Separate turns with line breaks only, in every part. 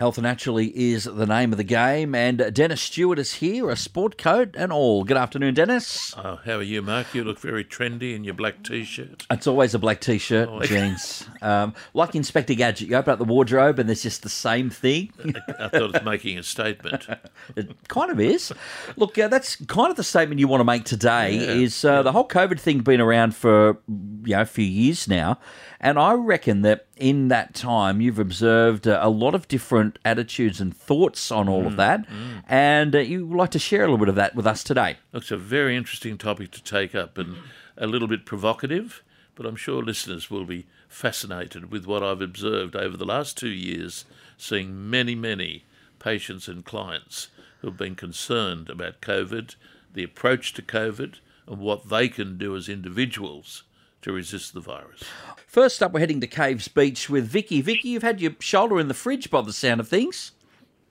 Health Naturally is the name of the game, and Dennis Stewart is here, a sport coat and all. Good afternoon, Dennis.
Oh, how are you, Mark? You look very trendy in your black t-shirt.
It's always a black t-shirt, oh, jeans. Um, like Inspector Gadget, you open up the wardrobe and there's just the same thing.
I thought it was making a statement.
it kind of is. Look, uh, that's kind of the statement you want to make today. Yeah. Is uh, the whole COVID thing been around for you know a few years now, and I reckon that in that time you've observed uh, a lot of different attitudes and thoughts on all mm, of that, mm. and uh, you would like to share a little bit of that with us today.
It's a very interesting topic to take up and a little bit provocative, but I'm sure listeners will be fascinated with what I've observed over the last two years, seeing many, many patients and clients who have been concerned about COVID, the approach to COVID, and what they can do as individuals to resist the virus.
First up, we're heading to Caves Beach with Vicky. Vicky, you've had your shoulder in the fridge by the sound of things.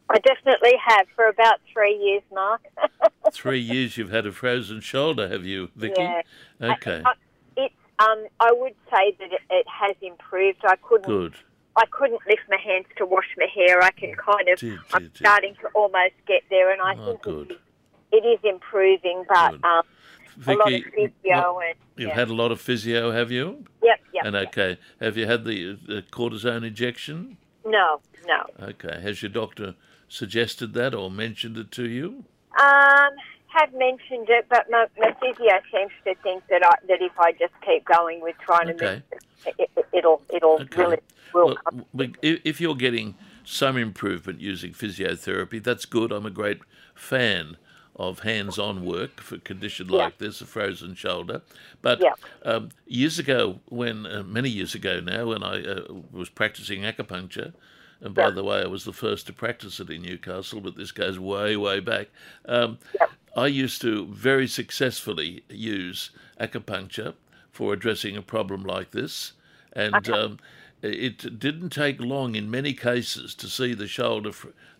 I definitely have for about three years, Mark.
three years you've had a frozen shoulder, have you, Vicky?
Yeah.
Okay.
I, I, it's um, I would say that it, it, has improved. I couldn't.
Good.
I couldn't lift my hands to wash my hair. I can kind of. Did, I'm did, starting to almost get there, and I oh, think good. it is improving. But um,
Vicky, a lot of physio and you've yeah. had a lot of physio, have you?
Yep, yep.
And okay, have you had the, the cortisone injection?
No, no.
Okay, has your doctor suggested that or mentioned it to you?
Um, have mentioned it, but my, my physio seems to think that I, that if I just keep going with trying okay. to, it, will it'll, it'll okay. really will well,
If you're getting some improvement using physiotherapy, that's good. I'm a great fan of hands-on work for a condition like yeah. this, a frozen shoulder. But yeah. um, years ago, when uh, many years ago now, when I uh, was practicing acupuncture, and by yeah. the way, I was the first to practice it in Newcastle, but this goes way, way back. Um, I used to very successfully use acupuncture for addressing a problem like this, and. Okay. Um, it didn't take long in many cases to see the shoulder,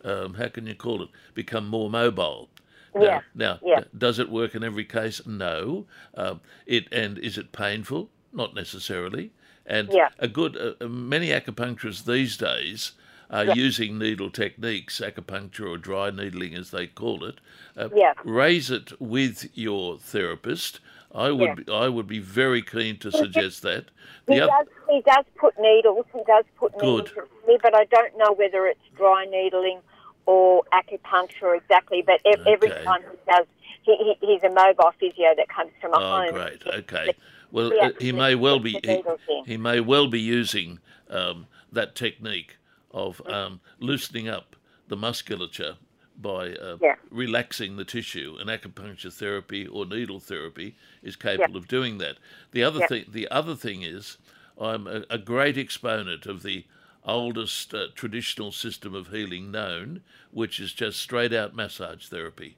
um, how can you call it, become more mobile.
Yeah.
Now,
yeah.
does it work in every case? No. Um, it and is it painful? Not necessarily. And
yeah.
a good uh, uh many acupuncturists these days are yeah. using needle techniques, acupuncture or dry needling as they call it.
Uh, yeah.
Raise it with your therapist. I would yeah. I would be very keen to suggest that.
The he, other... does, he does put needles. He does put needles, Good. me, but I don't know whether it's dry needling or acupuncture exactly, but ev- okay. every time he does, he, he, he's a mobile physio that comes from a
oh,
home.
great. Okay. Well, uh, he may well be he, he, may well be using um, that technique of um, loosening up the musculature by uh,
yeah.
relaxing the tissue. And acupuncture therapy or needle therapy is capable yeah. of doing that. The other
yeah.
thing, the other thing is, I'm a, a great exponent of the oldest uh, traditional system of healing known, which is just straight out massage therapy.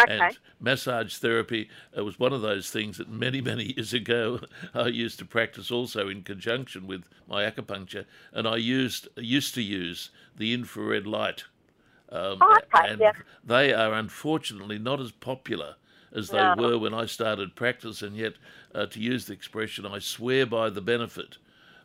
Okay.
And massage therapy uh, was one of those things that many, many years ago I used to practice also in conjunction with my acupuncture, and I used used to use the infrared light.
Um, oh, okay.
And
yeah.
they are unfortunately not as popular as they no. were when I started practice, and yet, uh, to use the expression, I swear by the benefit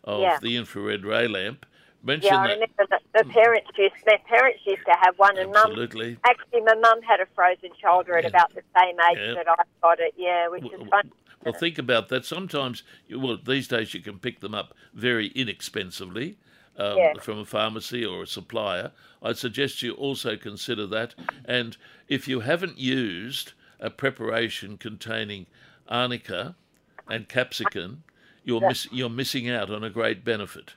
of
yeah.
the infrared ray lamp mention
yeah, I
that.
remember that the parents used my parents used to have one, and
Absolutely.
mum actually my mum had a frozen shoulder at yeah. about the same age yeah. that I got it. Yeah, which well, is fun.
Well, think about that. Sometimes, well, these days you can pick them up very inexpensively. Um, yeah. From a pharmacy or a supplier, I'd suggest you also consider that. And if you haven't used a preparation containing arnica and capsicum, you're, miss, you're missing out on a great benefit.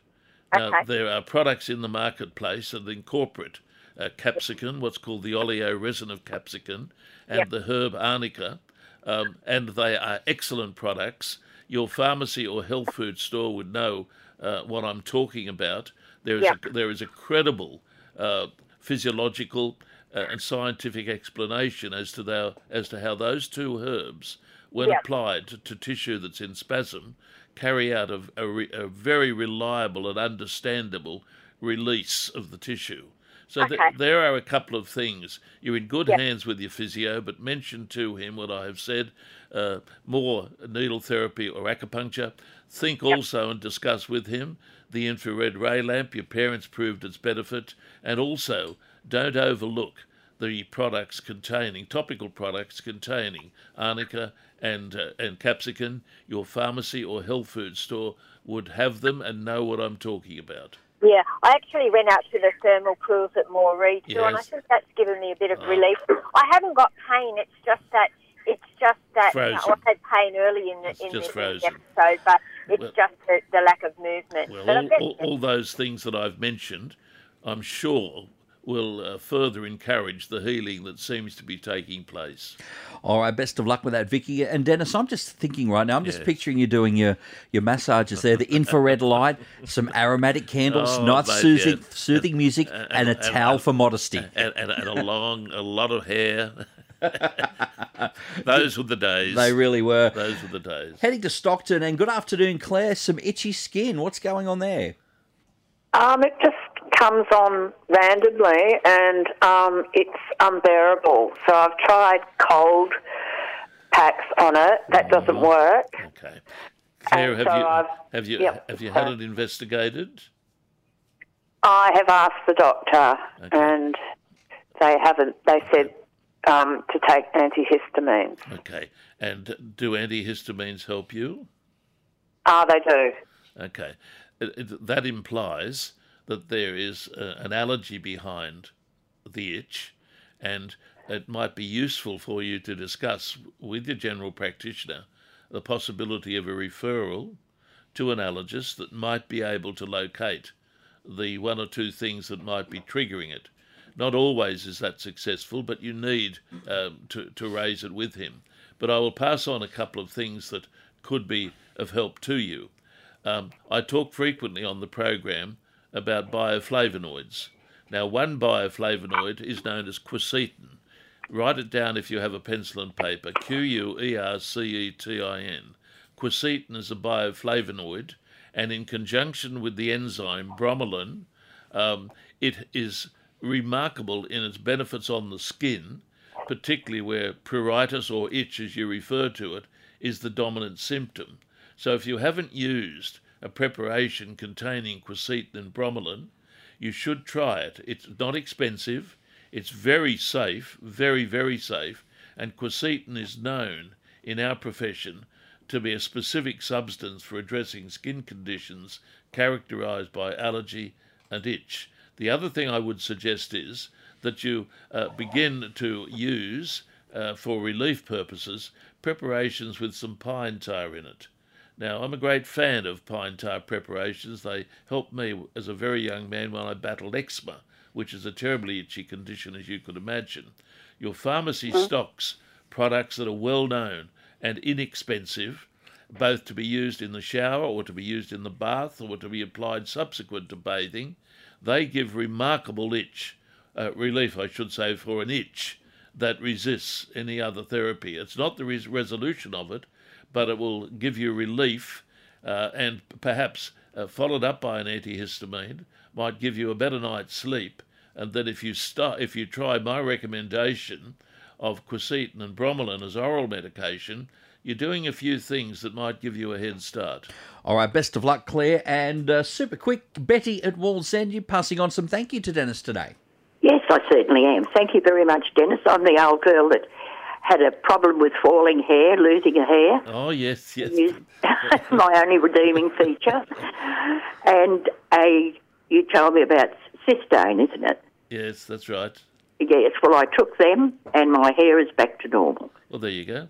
Now, okay. there are products in the marketplace that incorporate uh, capsicum, what's called the oleo resin of capsicum, and yep. the herb arnica, um, and they are excellent products. Your pharmacy or health food store would know uh, what I'm talking about. There is yep. a, there is a credible uh, physiological uh, and scientific explanation as to the, as to how those two herbs, when yep. applied to, to tissue that's in spasm, carry out a, a, a, very reliable and understandable release of the tissue. So okay. th- there are a couple of things. You're in good yep. hands with your physio, but mention to him what I have said uh, more needle therapy or acupuncture. Think yep. also and discuss with him the infrared ray lamp. Your parents proved its benefit. And also, don't overlook the products containing, topical products containing arnica and, uh, and capsicum. Your pharmacy or health food store would have them and know what I'm talking about.
Yeah, I actually went out to the thermal pools at Moree too, yes. and I think that's given me a bit of oh. relief. I haven't got pain; it's just that it's just that. I had pain early in the
it's
in
the
episode, but it's well, just the, the, lack of movement.
Well, all, all, all, those things that I've mentioned, I'm sure will uh, further encourage the healing that seems to be taking place.
All right, best of luck with that, Vicky. And Dennis, I'm just thinking right now, I'm just yes. picturing you doing your, your massages there, the infrared light, some aromatic candles, oh, nice mate, soothing, yeah. soothing music, and, and, and a towel and, for modesty.
And, and, a long, a lot of hair. Those were the days.
They really were.
Those were the days.
Heading to Stockton, and good afternoon, Claire. Some itchy skin. What's going on there?
Um, it just comes on randomly and um, it's unbearable. So I've tried cold packs on it. That doesn't mm-hmm. work.
Okay. Claire, have, so you, have you yep, have you had it investigated?
I have asked the doctor, okay. and they haven't. They said um, to take antihistamines.
Okay. And do antihistamines help you?
Ah, they do.
Okay. It, it, that implies that there is uh, an allergy behind the itch, and it might be useful for you to discuss with your general practitioner the possibility of a referral to an allergist that might be able to locate the one or two things that might be triggering it. Not always is that successful, but you need um, to, to raise it with him. But I will pass on a couple of things that could be of help to you. Um, I talk frequently on the program about bioflavonoids. Now, one bioflavonoid is known as quercetin. Write it down if you have a pencil and paper Q U E R C E T I N. Quercetin is a bioflavonoid, and in conjunction with the enzyme bromelain, um, it is remarkable in its benefits on the skin, particularly where pruritus or itch, as you refer to it, is the dominant symptom. So if you haven't used a preparation containing quercetin and bromelain, you should try it. It's not expensive, it's very safe, very, very safe, and quercetin is known in our profession to be a specific substance for addressing skin conditions characterized by allergy and itch. The other thing I would suggest is that you uh, begin to use, uh, for relief purposes, preparations with some pine tar in it. Now, I'm a great fan of pine tar preparations. They helped me as a very young man when I battled eczema, which is a terribly itchy condition, as you could imagine. Your pharmacy stocks products that are well known and inexpensive, both to be used in the shower or to be used in the bath or to be applied subsequent to bathing. They give remarkable itch, uh, relief, I should say, for an itch that resists any other therapy. It's not the res- resolution of it, but it will give you relief uh, and perhaps uh, followed up by an antihistamine might give you a better night's sleep. And that if you start, if you try my recommendation of quercetin and bromelain as oral medication, you're doing a few things that might give you a head start.
All right, best of luck, Claire. And uh, super quick, Betty at Wallsend, you passing on some thank you to Dennis today.
Yes, I certainly am. Thank you very much, Dennis. I'm the old girl that had a problem with falling hair, losing a hair.
Oh, yes, yes.
That's my only redeeming feature. And a, you told me about cystine, isn't it?
Yes, that's right.
Yes, well, I took them and my hair is back to normal.
Well, there you go.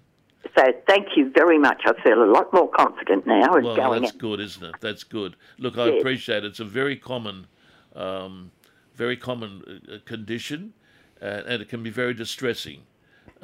So thank you very much. I feel a lot more confident now.
Well, going that's in. good, isn't it? That's good. Look, I yes. appreciate it. It's a very common, um, very common uh, condition, uh, and it can be very distressing.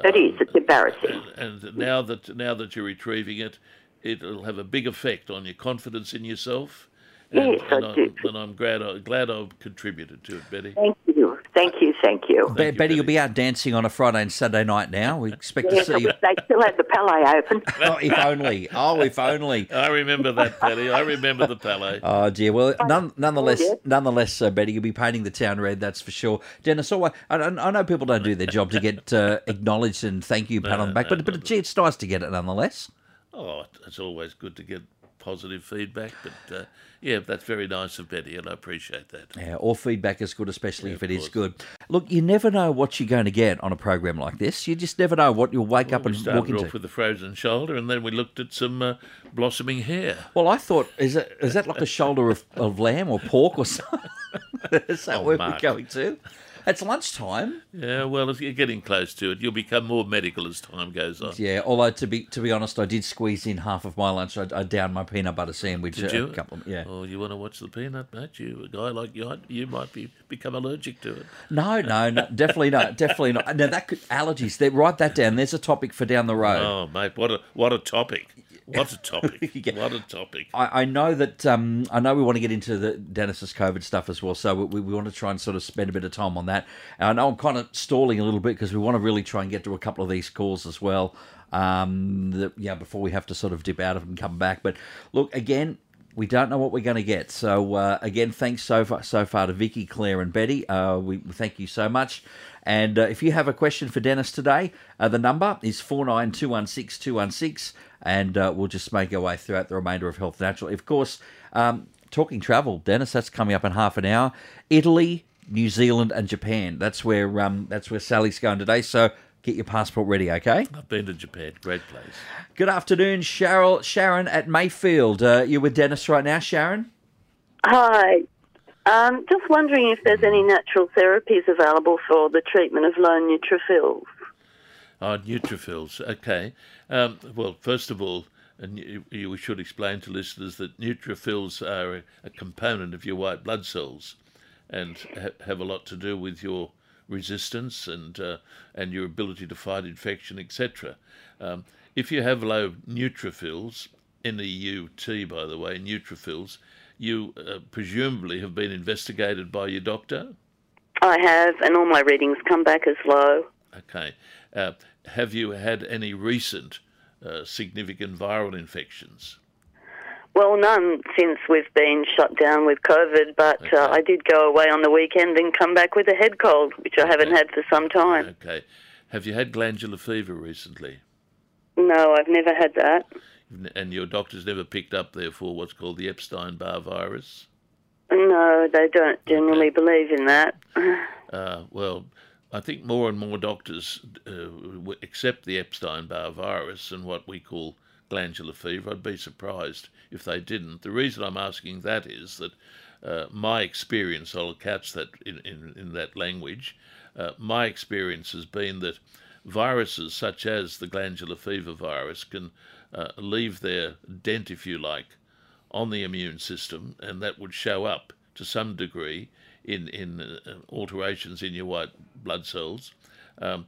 It is. It's embarrassing.
And, and, now that now that you're retrieving it, it'll have a big effect on your confidence in yourself.
And, yes,
and
I
I'm,
do.
And I'm glad I, glad I've contributed to it, Betty.
Thank you. Thank you, thank you.
Be- Betty, Betty, you'll be out dancing on a Friday and Saturday night now. We expect to see you.
They still have the Palais open.
oh, if only. Oh, if only.
I remember that, Betty. I remember the Palais.
Oh, dear. Well, none, nonetheless, nonetheless, uh, Betty, you'll be painting the town red, that's for sure. Dennis, I, I know people don't do their job to get uh, acknowledged and thank you, pat no, on the back, no, but, but gee, it's nice to get it nonetheless.
Oh, it's always good to get positive feedback. But uh, yeah, that's very nice of Betty, and I appreciate that.
Yeah, all feedback is good, especially yeah, if it is good. Look, you never know what you're going to get on a program like this. You just never know what you'll wake
well,
up and
walk
into.
off with the frozen shoulder, and then we looked at some uh, blossoming hair.
Well, I thought, is that is that like a shoulder of, of lamb or pork or something? is that oh, where Mark. we're going to? It's lunchtime.
Yeah, well, if you're getting close to it, you'll become more medical as time goes on.
Yeah, although to be to be honest, I did squeeze in half of my lunch. I, I downed my peanut butter sandwich.
Did you?
A couple of, yeah.
Oh, you want to watch the peanut, mate? You a guy like you, you might be become allergic to it.
No, no, no definitely not. Definitely not. Now that could allergies. They, write that down. There's a topic for down the road.
Oh, mate, what a what a topic. What a topic! what a topic!
I, I know that um, I know we want to get into the Dennis's COVID stuff as well, so we, we want to try and sort of spend a bit of time on that. And I know I'm kind of stalling a little bit because we want to really try and get to a couple of these calls as well. Um, that, yeah, before we have to sort of dip out of and come back. But look, again, we don't know what we're going to get. So uh, again, thanks so far so far to Vicky, Claire, and Betty. Uh, we thank you so much. And uh, if you have a question for Dennis today, uh, the number is four nine two one six two one six and uh, we'll just make our way throughout the remainder of Health Natural. Of course, um, talking travel, Dennis, that's coming up in half an hour. Italy, New Zealand, and Japan. That's where um, that's where Sally's going today. So get your passport ready, okay?
I've been to Japan. Great place.
Good afternoon, Cheryl. Sharon at Mayfield. Uh, you're with Dennis right now, Sharon.
Hi. Um, just wondering if there's any natural therapies available for the treatment of low neutrophils.
Oh, neutrophils. Okay. Um, well, first of all, we should explain to listeners that neutrophils are a, component of your white blood cells, and ha- have a lot to do with your resistance and uh, and your ability to fight infection, etc. Um, if you have low neutrophils, N-E-U-T, by the way, neutrophils, you uh, presumably have been investigated by your doctor.
I have, and all my readings come back as low.
Okay. Uh, have you had any recent uh, significant viral infections?
Well, none since we've been shut down with COVID, but uh, okay. I did go away on the weekend and come back with a head cold, which I haven't had for some time.
Okay. Have you had glandular fever recently?
No, I've never had that.
And your doctor's never picked up, therefore, what's called the Epstein Barr virus?
No, they don't generally okay. believe in that.
Uh, well, I think more and more doctors uh, accept the Epstein Barr virus and what we call glandular fever. I'd be surprised if they didn't. The reason I'm asking that is that uh, my experience, I'll catch that in, in, in that language, uh, my experience has been that viruses such as the glandular fever virus can uh, leave their dent, if you like, on the immune system, and that would show up to some degree in in uh, alterations in your white blood cells. Um,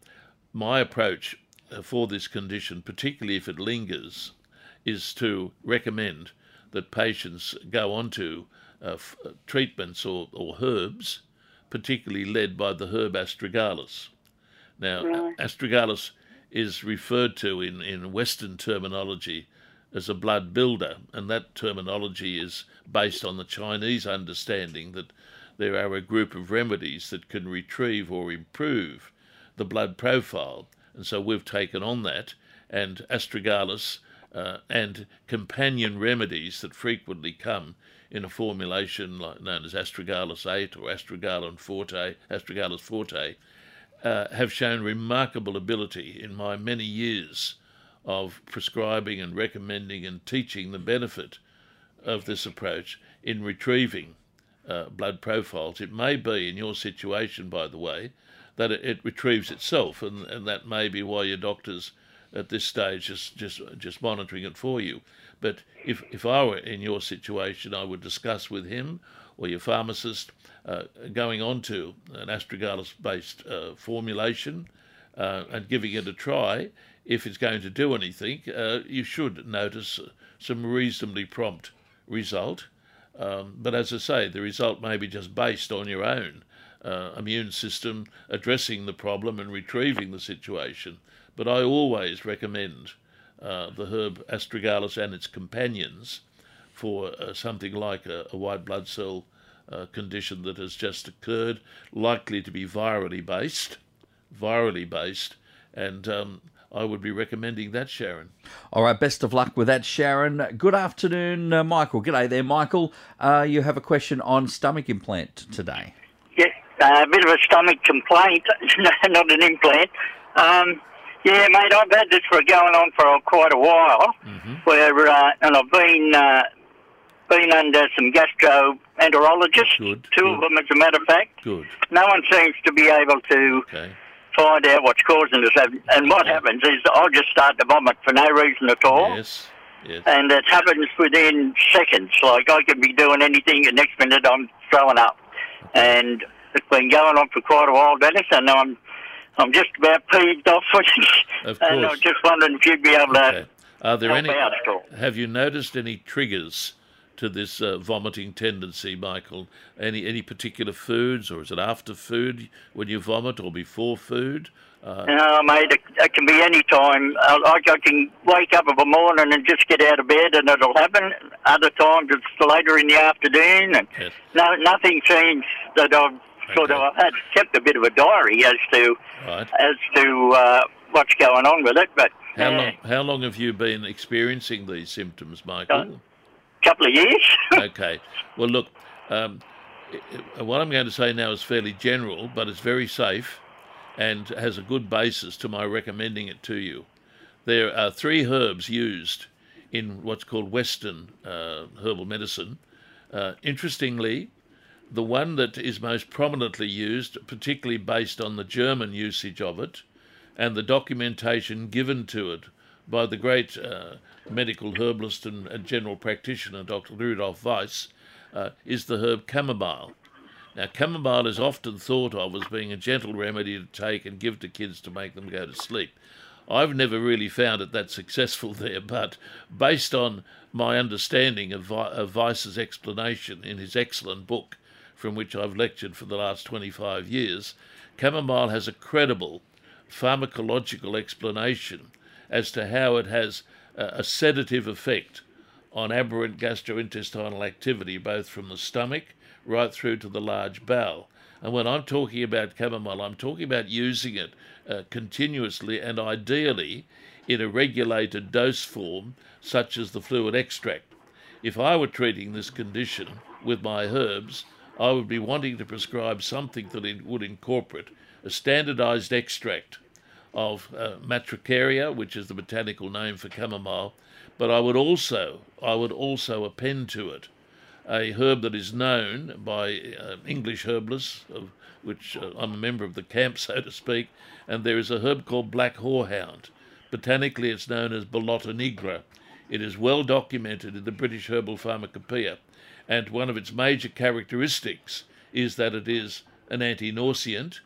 my approach uh, for this condition, particularly if it lingers, is to recommend that patients go on to uh, f- uh, treatments or, or herbs, particularly led by the herb astragalus. Now, right. astragalus is referred to in, in Western terminology as a blood builder, and that terminology is based on the Chinese understanding that there are a group of remedies that can retrieve or improve the blood profile. And so we've taken on that, and astragalus uh, and companion remedies that frequently come in a formulation like, known as astragalus 8 or astragalus forte, astragalus forte, uh, have shown remarkable ability in my many years of prescribing and recommending and teaching the benefit of this approach in retrieving uh, blood profiles. It may be in your situation, by the way, that it, it, retrieves itself, and, and that may be why your doctor's at this stage just just just monitoring it for you. But if if I were in your situation, I would discuss with him or your pharmacist uh, going on to an astragalus-based uh, formulation uh, and giving it a try. If it's going to do anything, uh, you should notice some reasonably prompt result. Um, but as I say, the result may be just based on your own uh, immune system addressing the problem and retrieving the situation. But I always recommend uh, the herb astragalus and its companions for uh, something like a, a, white blood cell uh, condition that has just occurred, likely to be virally based, virally based, and um, I would be recommending that, Sharon.
All right, best of luck with that, Sharon. Good afternoon, uh, Michael. G'day there, Michael. Uh, you have a question on stomach implant today.
Yeah, uh, a bit of a stomach complaint, not an implant. Um, yeah, mate, I've had this for going on for quite a while. Mm-hmm. Where uh, and I've been uh, been under some gastroenterologists,
good,
two
good.
of them, as a matter of fact.
Good.
No one seems to be able to
okay.
find out what's causing this. And what happens is I'll just start to vomit for no reason at all.
Yes. Yes.
And it happens within seconds. Like I could be doing anything, and next minute I'm throwing up. And it's been going on for quite a while, Dennis, and I'm I'm just about peeved off with
it. Of course.
And I'm just wondering if you'd be able to.
Okay. Are there any?
out at all.
Have you noticed any triggers to this uh, vomiting tendency, Michael? Any any particular foods, or is it after food when you vomit, or before food? Uh,
No, mate, it, it can be any time. I, I I can wake up of a morning and just get out of bed and it'll happen. Other times it's later in the afternoon and
Yes.
no, nothing seems that I've sort
Okay.
of, I've had kept a bit of a diary as to,
right.
as to uh, what's going on with it, but
How
uh,
long? How long have you been experiencing these symptoms, Michael? okay. Well, look, um, what I'm going to say now is fairly general, but it's very safe and has a good basis to my recommending it to you. There are three herbs used in what's called Western uh, herbal medicine. Uh, interestingly, the one that is most prominently used, particularly based on the German usage of it and the documentation given to it by the great uh, medical herbalist and, and general practitioner, Dr. Rudolf Weiss, uh, is the herb chamomile. Now, chamomile is often thought of as being a gentle remedy to take and give to kids to make them go to sleep. I've never really found it that successful there, but based on my understanding of, of Weiss's explanation in his excellent book, from which I've lectured for the last 25 years, chamomile has a credible pharmacological explanation as to how it has a, sedative effect on aberrant gastrointestinal activity, both from the stomach right through to the large bowel. And when I'm talking about chamomile, I'm talking about using it uh, continuously and ideally in a regulated dose form, such as the fluid extract. If I were treating this condition with my herbs, I would be wanting to prescribe something that would incorporate a standardized extract of uh, matricaria, which is the botanical name for chamomile, but I would also I would also append to it a herb that is known by uh, English herbalists, of which uh, I'm a member of the camp, so to speak, and there is a herb called black horehound. Botanically, it's known as Ballota nigra. It is well documented in the British Herbal Pharmacopoeia, and one of its major characteristics is that it is an anti-nauseant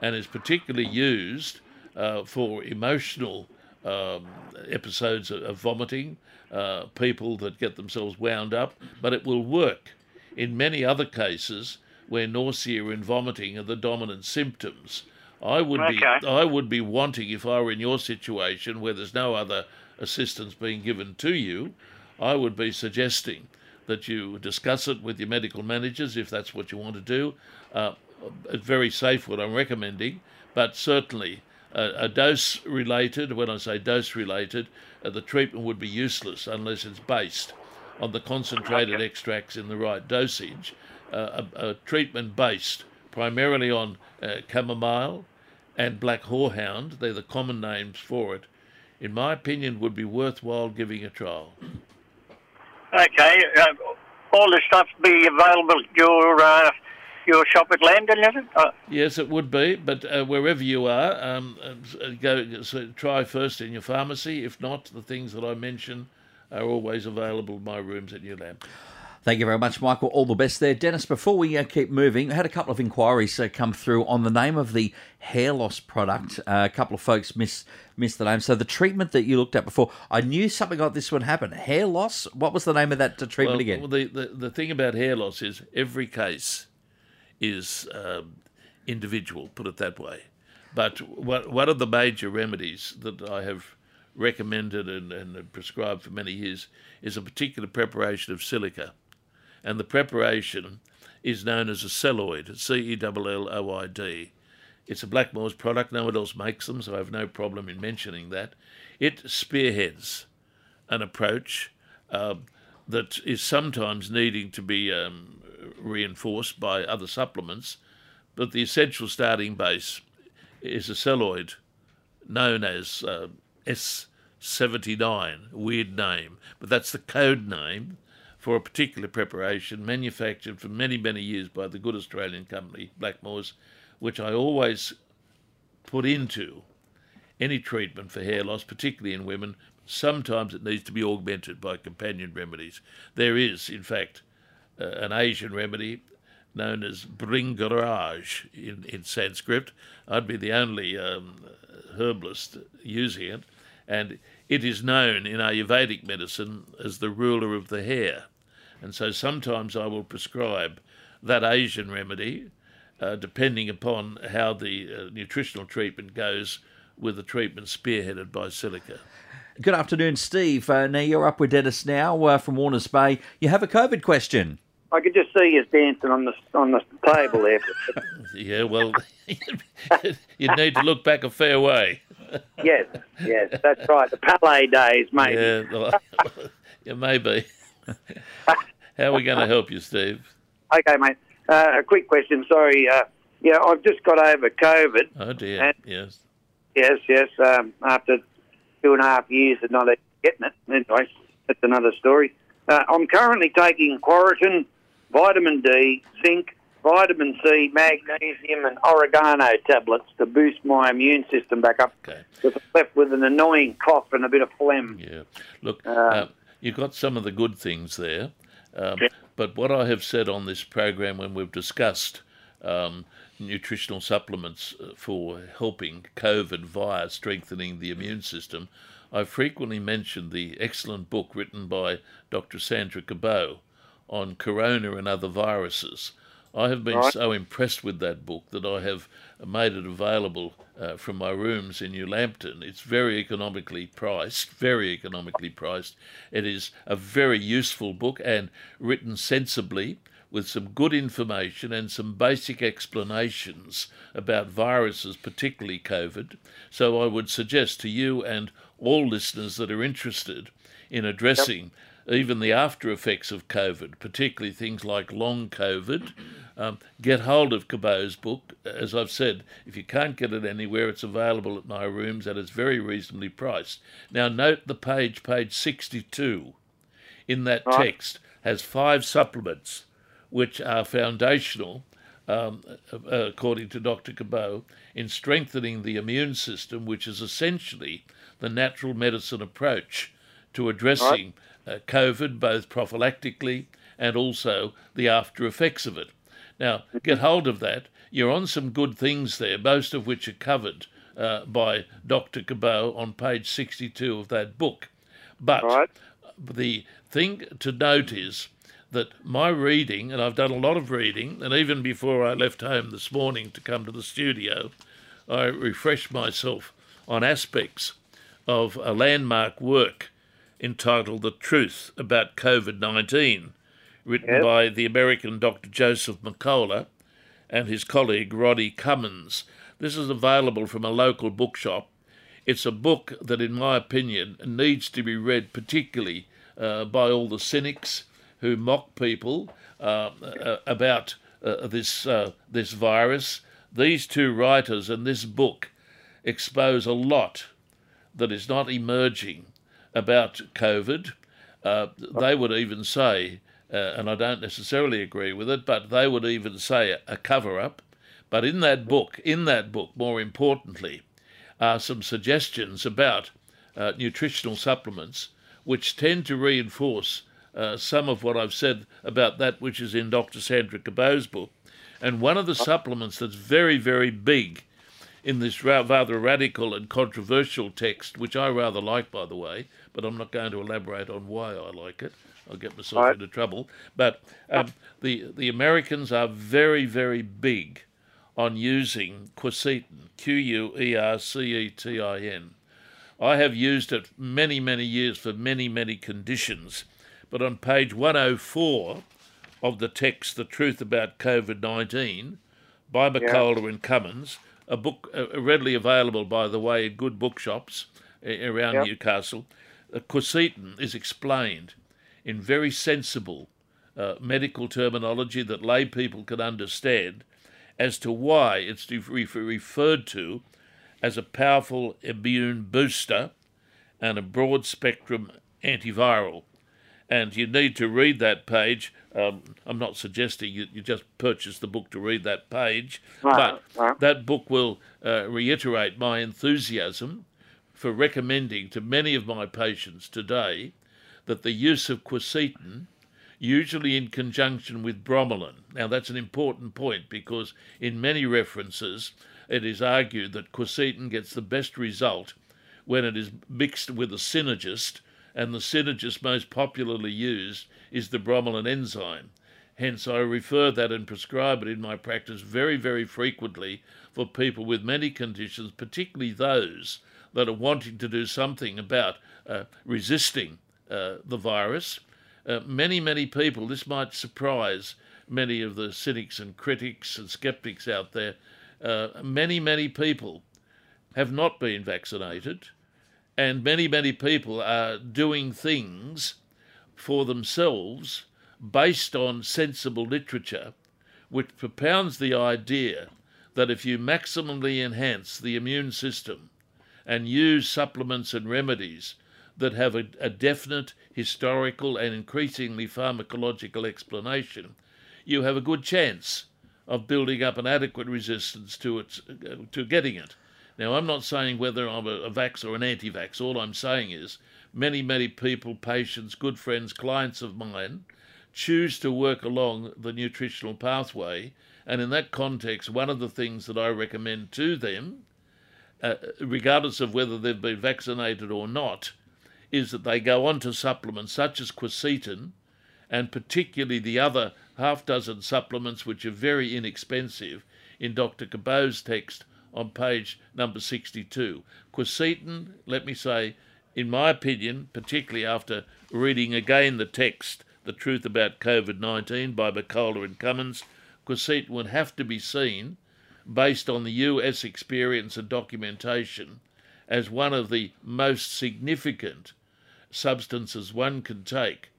and is particularly used uh, for emotional um, episodes of, of vomiting, uh, people that get themselves wound up, but it will work in many other cases where nausea and vomiting are the dominant symptoms. I would be I would be wanting if I were in your situation where there's no other assistance being given to you, I would be suggesting that you discuss it with your medical managers if that's what you want to do. Uh, it's very safe what I'm recommending, but certainly a dose related, when I say dose related, uh, the treatment would be useless unless it's based on the concentrated extracts in the right dosage. Uh, a, a treatment based primarily on uh, chamomile and black horehound, they're the common names for it, in my opinion, would be worthwhile giving a trial.
Okay, uh, all this stuff be available at your uh, your shop at Lambton, is it? Uh,
Yes, it would be, but uh, wherever you are, um, uh, go so try first in your pharmacy. If not, the things that I mention are always available in my rooms at New Lambton.
Thank you very much, Michael. All the best there. Dennis, before we uh, keep moving, I had a couple of inquiries uh, come through on the name of the hair loss product. Uh, a couple of folks miss, missed the name. So, the treatment that you looked at before, I knew something like this would happen. Hair loss? What was the name of that uh, treatment
Well,
again?
well, the, the the thing about hair loss is every case is um, individual, put it that way. But one of the major remedies that I have recommended and, and prescribed for many years is a particular preparation of silica. And the preparation is known as a celloid, C E L L O I D. It's a Blackmores product, no one else makes them, so I have no problem in mentioning that. It spearheads an approach uh, that is sometimes needing to be um, reinforced by other supplements, but the essential starting base is a celloid known as uh, S79, weird name, but that's the code name for a particular preparation manufactured for many, many years by the good Australian company, Blackmores, which I always put into any treatment for hair loss, particularly in women. Sometimes it needs to be augmented by companion remedies. There is, in fact, uh, an Asian remedy known as Bhringraj in, in Sanskrit. I'd be the only um, herbalist using it, and it is known in Ayurvedic medicine as the ruler of the hair. And so sometimes I will prescribe that Asian remedy, uh, depending upon how the uh, nutritional treatment goes with the treatment spearheaded by silica.
Good afternoon, Steve. Uh, now you're up with Dennis now uh, from Warners Bay. You have a COVID question.
I could just see you dancing on the on the table there.
yeah, well, you'd need to look back a fair way.
yes, yes, that's right. The Palais days, maybe.
Yeah, well, yeah maybe. How are we going to help you, Steve?
Okay, mate. Uh, a quick question. Sorry. Uh, yeah, I've just got over COVID.
Oh dear. yes.
Yes, yes. Um, after two and a half years of not getting it. Anyway, that's another story. Uh, I'm currently taking Quoriton vitamin D, zinc, vitamin C, magnesium, and oregano tablets to boost my immune system back up. Okay. Because I'm left with an annoying cough and a bit of phlegm.
Yeah. Look, uh, uh, you've got some of the good things there. Um, yeah. But what I have said on this program when we've discussed um, nutritional supplements uh, for helping COVID via strengthening the immune system, I've frequently mentioned the excellent book written by Dr. Sandra Cabot on corona and other viruses. I have been right. so impressed with that book that I have made it available uh, from my rooms in New Lambton. It's very economically priced, very economically priced. It is a very useful book and written sensibly with some good information and some basic explanations about viruses, particularly COVID. So I would suggest to you and all listeners that are interested in addressing yep even the after effects of COVID, particularly things like long COVID. Um, get hold of Cabot's book. As I've said, if you can't get it anywhere, it's available at my rooms and it's very reasonably priced. Now, note the page, page 62, in that right. text, has five supplements which are foundational, um, according to Dr. Cabot, in strengthening the immune system, which is essentially the natural medicine approach to addressing. Right uh, COVID, both prophylactically and also the after effects of it. Now, get hold of that. You're on some good things there, most of which are covered uh, by Dr. Cabot on page 62 of that book. But right. the thing to note is that my reading, and I've done a lot of reading, and even before I left home this morning to come to the studio, I refreshed myself on aspects of a landmark work entitled The Truth About COVID 19, written yep. by the American Dr. Joseph Mercola and his colleague Ronnie Cummins. This is available from a local bookshop. It's a book that, in my opinion, needs to be read particularly uh, by all the cynics who mock people uh, uh, about uh, this, uh, this virus. These two writers and this book expose a lot that is not emerging about COVID. Uh, they would even say, uh, and I don't necessarily agree with it, but they would even say a cover up. But in that book, in that book, more importantly, are some suggestions about uh, nutritional supplements which tend to reinforce uh, some of what I've said about that which is in Dr. Sandra Cabot's book. And one of the supplements that's very, very big in this rather radical and controversial text, which I rather like, by the way, but I'm not going to elaborate on why I like it. I'll get myself right. into trouble. But um, the the Americans are very very big on using quercetin, Q U E R C E T I N. I have used it many, many years for many, many conditions, but on page 104 of the text, The Truth About COVID 19, by Mercola yeah. and Cummins, a book uh, readily available, by the way, in good bookshops uh, around yep. Newcastle. Uh, quercetin is explained in very sensible uh, medical terminology that lay people can understand as to why it's referred to as a powerful immune booster and a broad spectrum antiviral. And you need to read that page. Um, I'm not suggesting you, you, just purchase the book to read that page, but that book will uh, reiterate my enthusiasm for recommending to many of my patients today that the use of quercetin usually in conjunction with bromelain. Now, that's an important point because in many references it is argued that quercetin gets the best result when it is mixed with a synergist, and the synergist most popularly used is the bromelain enzyme. Hence, I refer that and prescribe it in my practice very, very frequently for people with many conditions, particularly those that are wanting to do something about uh, resisting uh, the virus uh, many, many people, this might surprise many of the cynics and critics and skeptics out there, uh, many, many people have not been vaccinated, and many, many people are doing things for themselves based on sensible literature, which propounds the idea that if you maximally enhance the immune system and use supplements and remedies that have a, a definite historical and increasingly pharmacological explanation, you have a good chance of building up an adequate resistance to it, uh, to getting it. Now, I'm not saying whether I'm a, a vax or an anti-vax. All I'm saying is many, many people, patients, good friends, clients of mine, choose to work along the nutritional pathway. And in that context, one of the things that I recommend to them, uh, regardless of whether they've been vaccinated or not, is that they go on to supplements such as quercetin and particularly the other half dozen supplements which are very inexpensive in Dr. Cabot's text on page number 62. Quercetin, let me say, in my opinion, particularly after reading again the text, The Truth About COVID 19 by Mercola and Cummins, quercetin would have to be seen, based on the US experience and documentation, as one of the most significant substances one can take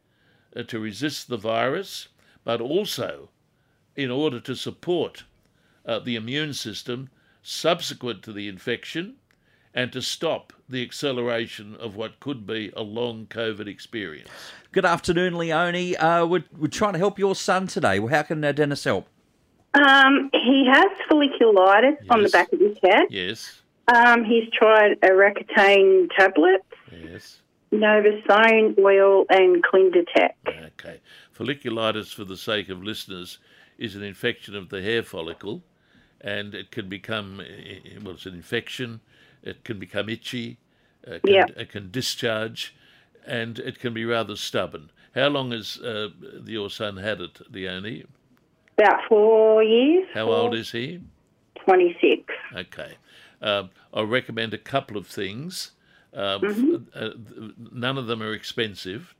uh, to resist the virus, but also in order to support uh, the immune system subsequent to the infection and to stop the acceleration of what could be a long COVID experience.
Good afternoon, Leonie. Uh, we're, we're trying to help your son today. How can uh, Dennis help?
Um, he has folliculitis yes. on the back of his head.
Yes.
Um, he's tried a Accutane tablet.
Yes.
Novasone oil and Clindatec.
Okay. Folliculitis, for the sake of listeners, is an infection of the hair follicle and it can become, well, it's an infection, it can become itchy, it can, yep. it can discharge, and it can be rather stubborn. How long has uh, your son had it, Leonie?
About four years.
How four, old is he?
26.
Okay. Um, I recommend a couple of things. Um, mm-hmm. uh, none of them are expensive,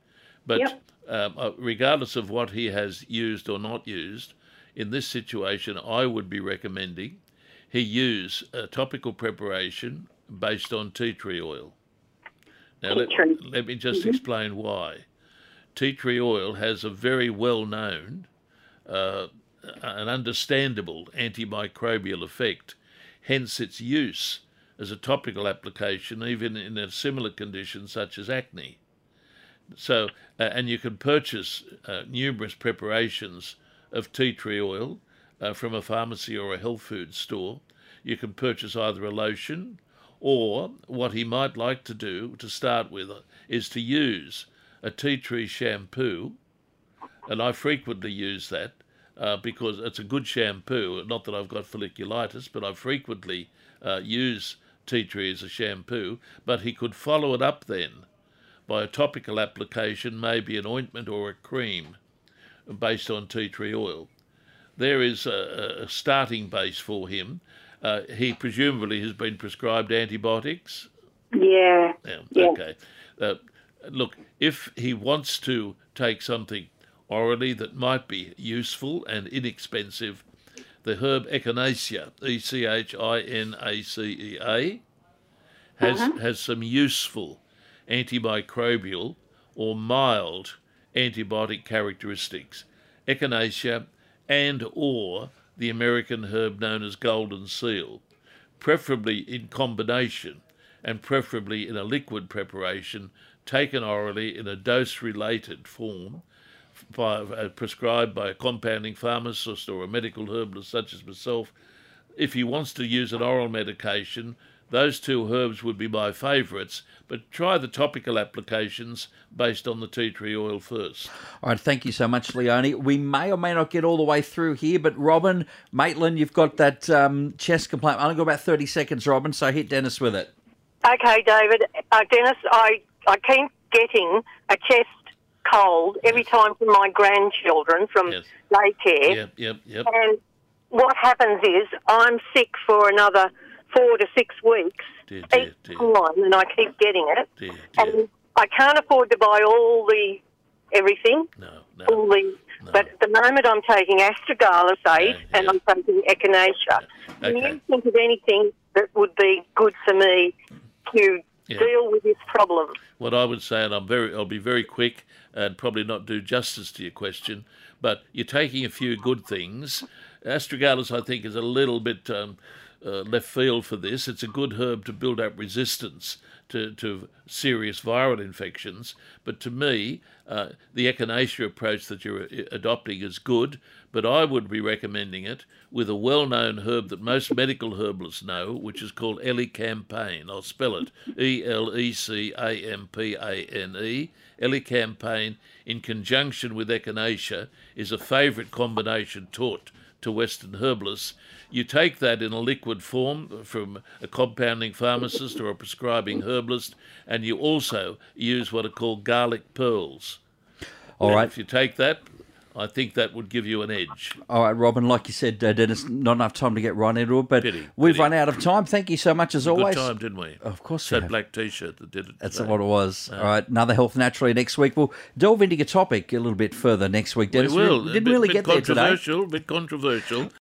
but yep. um, uh, regardless of what he has used or not used, in this situation, I would be recommending he use a topical preparation based on tea tree oil. Now, let, let, me just mm-hmm. explain why. Tea tree oil has a very well known uh, an understandable antimicrobial effect, hence its use as a topical application, even in a similar condition such as acne. So, uh, and you can purchase uh, numerous preparations of tea tree oil uh, from a pharmacy or a health food store. You can purchase either a lotion or what he might like to do to start with is to use a tea tree shampoo, and I frequently use that uh, because it's a good shampoo. Not that I've got folliculitis, but I frequently uh, use tea tree as a shampoo, but he could follow it up then by a topical application, maybe an ointment or a cream based on tea tree oil. there is a, a starting base for him. Uh, he presumably has been prescribed antibiotics.
Yeah.
Yeah.
yeah.
Okay. Uh, look, if he wants to take something orally that might be useful and inexpensive, the herb Echinacea, E C H I N A C E A, has
Uh-huh.
has some useful antimicrobial or mild antibiotic characteristics. Echinacea and or the American herb known as golden seal, preferably in combination and preferably in a liquid preparation taken orally in a dose related form by, uh, prescribed by a compounding pharmacist or a medical herbalist such as myself. If he wants to use an oral medication, those two herbs would be my favourites, but try the topical applications based on the tea tree oil first.
All right, thank you so much, Leone. We may or may not get all the way through here, but Robin, Maitland, you've got that um, chest complaint. I only got about 30 seconds, Robin, so hit Dennis with it.
Okay, David. Uh, Dennis, I, I keep getting a chest cold every time from my grandchildren from
Yes.
daycare.
Yep, yep, yep.
And what happens is I'm sick for another four to six weeks
Dear, dear,
each
dear,
time, and I keep getting it. And I can't afford to buy all the everything,
No, no.
all the. But at the moment, I'm taking astragalus
Yeah,
and
yeah.
I'm taking echinacea. Can
Okay.
you think of anything that would be good for me to
Yeah.
deal with this problem?
what I would say, and I'm very, I'll be very quick and probably not do justice to your question, but you're taking a few good things. Astragalus, I think, is a little bit um, uh, left field for this. It's a good herb to build up resistance to, to serious viral infections, but to me, uh, the echinacea approach that you're uh, adopting is good, but I would be recommending it with a well-known herb that most medical herbalists know, which is called Elecampane. I'll spell it: E L E C A M P A N E. Elecampane, in conjunction with echinacea, is a favourite combination taught to Western herbalists. You take that in a liquid form from a compounding pharmacist or a prescribing herbalist, and you also use what are called garlic pearls.
All right.
If you take that, I think that would give you an edge.
All right, Robin, like you said, uh, Dennis, not enough time to get right into it, but
Pity,
we've
pity.
run out of time. Thank you so much as always.
Good time, didn't we?
Of course we
that black T-shirt that did it.
That's
today.
what it was. All right, another health naturally next week. We'll delve into your topic a little bit further next week,
We
Dennis.
will.
We didn't
bit-
really
bit
get there today.
controversial, bit controversial.